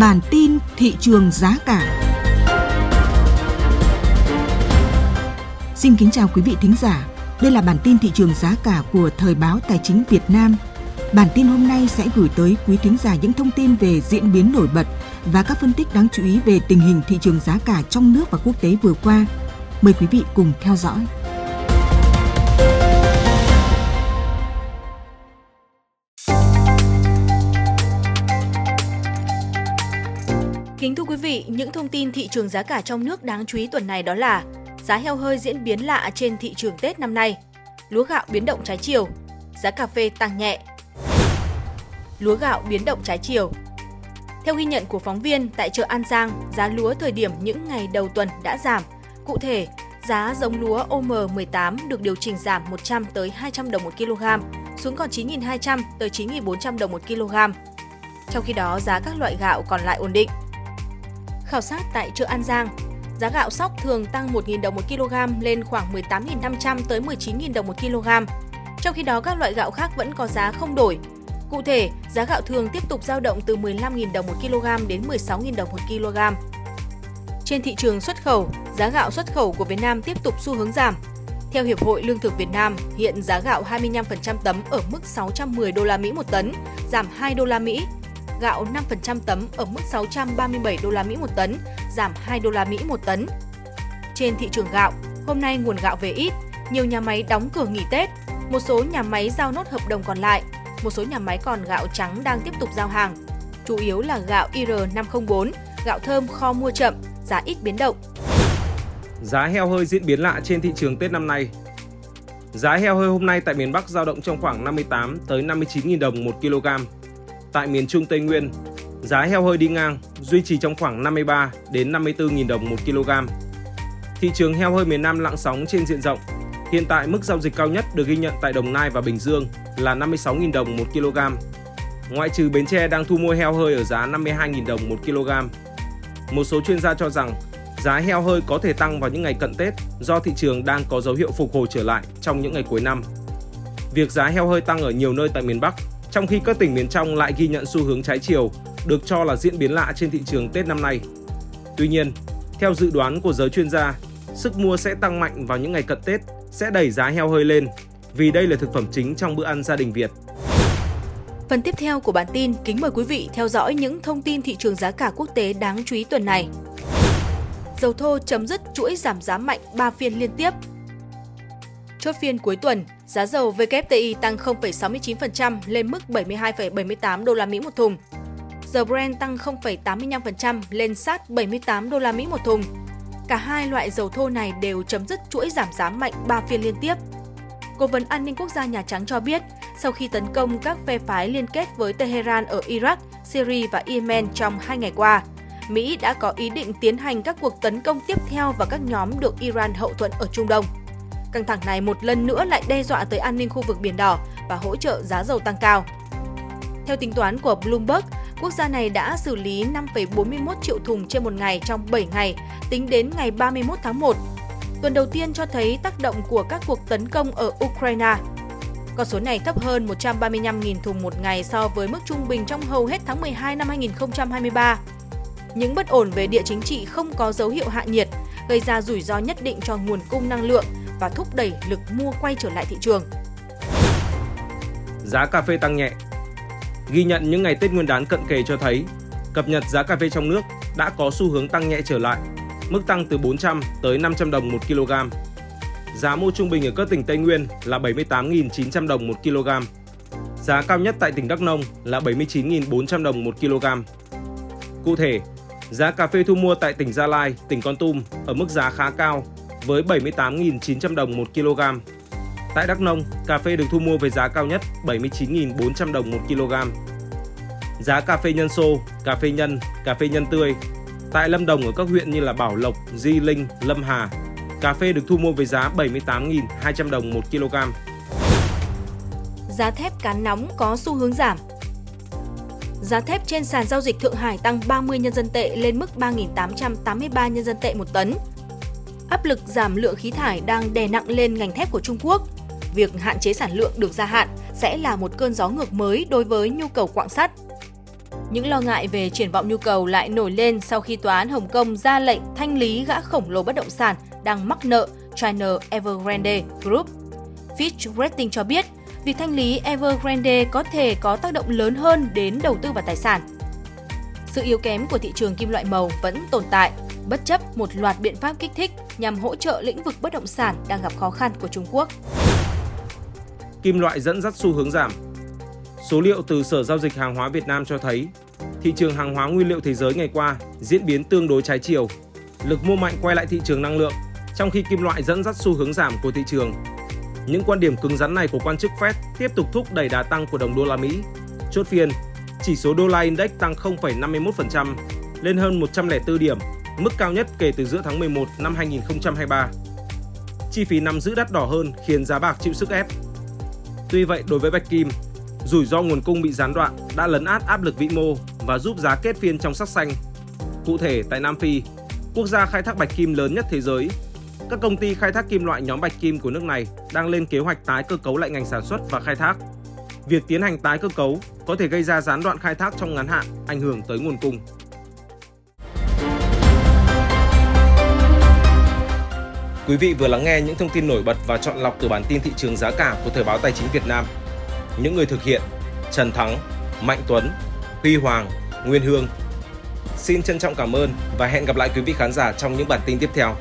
Bản tin thị trường giá cả. Xin kính chào quý vị thính giả. Đây là bản tin thị trường giá cả của Thời báo Tài chính Việt Nam. Bản tin hôm nay sẽ gửi tới quý thính giả những thông tin về diễn biến nổi bật và các phân tích đáng chú ý về tình hình thị trường giá cả trong nước và quốc tế vừa qua. Mời quý vị cùng theo dõi. Kính thưa quý vị, những thông tin thị trường giá cả trong nước đáng chú ý tuần này đó là giá heo hơi diễn biến lạ trên thị trường Tết năm nay, lúa gạo biến động trái chiều, giá cà phê tăng nhẹ. Lúa gạo biến động trái chiều. Theo ghi nhận của phóng viên, tại chợ An Giang, giá lúa thời điểm những ngày đầu tuần đã giảm. Cụ thể, giá giống lúa OM18 được điều chỉnh giảm 100 tới 200 đồng một kg, xuống còn 9.200 tới 9.400 đồng một kg. Trong khi đó, giá các loại gạo còn lại ổn định. Khảo sát tại chợ An Giang, giá gạo sóc thường tăng 1.000 đồng một kg lên khoảng 18.500 tới 19.000 đồng một kg. Trong khi đó các loại gạo khác vẫn có giá không đổi. Cụ thể, giá gạo thường tiếp tục dao động từ 15.000 đồng một kg đến 16.000 đồng một kg. Trên thị trường xuất khẩu, giá gạo xuất khẩu của Việt Nam tiếp tục xu hướng giảm. Theo Hiệp hội Lương thực Việt Nam, hiện giá gạo 25% tấm ở mức 610 đô la Mỹ một tấn, giảm 2 đô la Mỹ gạo 5% tấm ở mức 637 đô la Mỹ một tấn, giảm 2 đô la Mỹ một tấn. Trên thị trường gạo, hôm nay nguồn gạo về ít, nhiều nhà máy đóng cửa nghỉ Tết, một số nhà máy giao nốt hợp đồng còn lại, một số nhà máy còn gạo trắng đang tiếp tục giao hàng. Chủ yếu là gạo IR504, gạo thơm kho mua chậm, giá ít biến động. Giá heo hơi diễn biến lạ trên thị trường Tết năm nay. Giá heo hơi hôm nay tại miền Bắc giao động trong khoảng 58 tới 59.000 đồng một kg, Tại miền Trung Tây Nguyên, giá heo hơi đi ngang, duy trì trong khoảng 53 đến 54.000 đồng một kg. Thị trường heo hơi miền Nam lặng sóng trên diện rộng. Hiện tại mức giao dịch cao nhất được ghi nhận tại Đồng Nai và Bình Dương là 56.000 đồng một kg. Ngoại trừ Bến Tre đang thu mua heo hơi ở giá 52.000 đồng một kg. Một số chuyên gia cho rằng giá heo hơi có thể tăng vào những ngày cận Tết do thị trường đang có dấu hiệu phục hồi trở lại trong những ngày cuối năm. Việc giá heo hơi tăng ở nhiều nơi tại miền Bắc trong khi các tỉnh miền trong lại ghi nhận xu hướng trái chiều, được cho là diễn biến lạ trên thị trường Tết năm nay. Tuy nhiên, theo dự đoán của giới chuyên gia, sức mua sẽ tăng mạnh vào những ngày cận Tết, sẽ đẩy giá heo hơi lên, vì đây là thực phẩm chính trong bữa ăn gia đình Việt. Phần tiếp theo của bản tin, kính mời quý vị theo dõi những thông tin thị trường giá cả quốc tế đáng chú ý tuần này. Dầu thô chấm dứt chuỗi giảm giá mạnh 3 phiên liên tiếp. Chốt phiên cuối tuần, Giá dầu WTI tăng 0,69% lên mức 72,78 đô la Mỹ một thùng. Dầu Brent tăng 0,85% lên sát 78 đô la Mỹ một thùng. Cả hai loại dầu thô này đều chấm dứt chuỗi giảm giá mạnh 3 phiên liên tiếp. Cố vấn an ninh quốc gia Nhà Trắng cho biết, sau khi tấn công các phe phái liên kết với Tehran ở Iraq, Syria và Yemen trong hai ngày qua, Mỹ đã có ý định tiến hành các cuộc tấn công tiếp theo vào các nhóm được Iran hậu thuẫn ở Trung Đông. Căng thẳng này một lần nữa lại đe dọa tới an ninh khu vực Biển Đỏ và hỗ trợ giá dầu tăng cao. Theo tính toán của Bloomberg, quốc gia này đã xử lý 5,41 triệu thùng trên một ngày trong 7 ngày, tính đến ngày 31 tháng 1. Tuần đầu tiên cho thấy tác động của các cuộc tấn công ở Ukraine. Con số này thấp hơn 135.000 thùng một ngày so với mức trung bình trong hầu hết tháng 12 năm 2023. Những bất ổn về địa chính trị không có dấu hiệu hạ nhiệt, gây ra rủi ro nhất định cho nguồn cung năng lượng và thúc đẩy lực mua quay trở lại thị trường. Giá cà phê tăng nhẹ Ghi nhận những ngày Tết Nguyên đán cận kề cho thấy, cập nhật giá cà phê trong nước đã có xu hướng tăng nhẹ trở lại, mức tăng từ 400 tới 500 đồng một kg. Giá mua trung bình ở các tỉnh Tây Nguyên là 78.900 đồng một kg. Giá cao nhất tại tỉnh Đắk Nông là 79.400 đồng một kg. Cụ thể, giá cà phê thu mua tại tỉnh Gia Lai, tỉnh Con Tum ở mức giá khá cao với 78.900 đồng 1 kg. Tại Đắk Nông, cà phê được thu mua với giá cao nhất 79.400 đồng 1 kg. Giá cà phê nhân xô, cà phê nhân, cà phê nhân tươi tại Lâm Đồng ở các huyện như là Bảo Lộc, Di Linh, Lâm Hà, cà phê được thu mua với giá 78.200 đồng 1 kg. Giá thép cán nóng có xu hướng giảm. Giá thép trên sàn giao dịch Thượng Hải tăng 30 nhân dân tệ lên mức 3.883 nhân dân tệ một tấn, áp lực giảm lượng khí thải đang đè nặng lên ngành thép của Trung Quốc. Việc hạn chế sản lượng được gia hạn sẽ là một cơn gió ngược mới đối với nhu cầu quạng sắt. Những lo ngại về triển vọng nhu cầu lại nổi lên sau khi tòa án Hồng Kông ra lệnh thanh lý gã khổng lồ bất động sản đang mắc nợ China Evergrande Group. Fitch Rating cho biết, việc thanh lý Evergrande có thể có tác động lớn hơn đến đầu tư và tài sản. Sự yếu kém của thị trường kim loại màu vẫn tồn tại, bất chấp một loạt biện pháp kích thích nhằm hỗ trợ lĩnh vực bất động sản đang gặp khó khăn của Trung Quốc. Kim loại dẫn dắt xu hướng giảm. Số liệu từ Sở Giao dịch Hàng hóa Việt Nam cho thấy, thị trường hàng hóa nguyên liệu thế giới ngày qua diễn biến tương đối trái chiều. Lực mua mạnh quay lại thị trường năng lượng, trong khi kim loại dẫn dắt xu hướng giảm của thị trường. Những quan điểm cứng rắn này của quan chức Fed tiếp tục thúc đẩy đà tăng của đồng đô la Mỹ. Chốt phiên, chỉ số đô la index tăng 0,51% lên hơn 104 điểm, mức cao nhất kể từ giữa tháng 11 năm 2023. Chi phí nắm giữ đắt đỏ hơn khiến giá bạc chịu sức ép. Tuy vậy, đối với Bạch Kim, rủi ro nguồn cung bị gián đoạn đã lấn át áp lực vĩ mô và giúp giá kết phiên trong sắc xanh. Cụ thể, tại Nam Phi, quốc gia khai thác bạch kim lớn nhất thế giới, các công ty khai thác kim loại nhóm bạch kim của nước này đang lên kế hoạch tái cơ cấu lại ngành sản xuất và khai thác. Việc tiến hành tái cơ cấu có thể gây ra gián đoạn khai thác trong ngắn hạn, ảnh hưởng tới nguồn cung. Quý vị vừa lắng nghe những thông tin nổi bật và chọn lọc từ bản tin thị trường giá cả của Thời báo Tài chính Việt Nam. Những người thực hiện Trần Thắng, Mạnh Tuấn, Huy Hoàng, Nguyên Hương. Xin trân trọng cảm ơn và hẹn gặp lại quý vị khán giả trong những bản tin tiếp theo.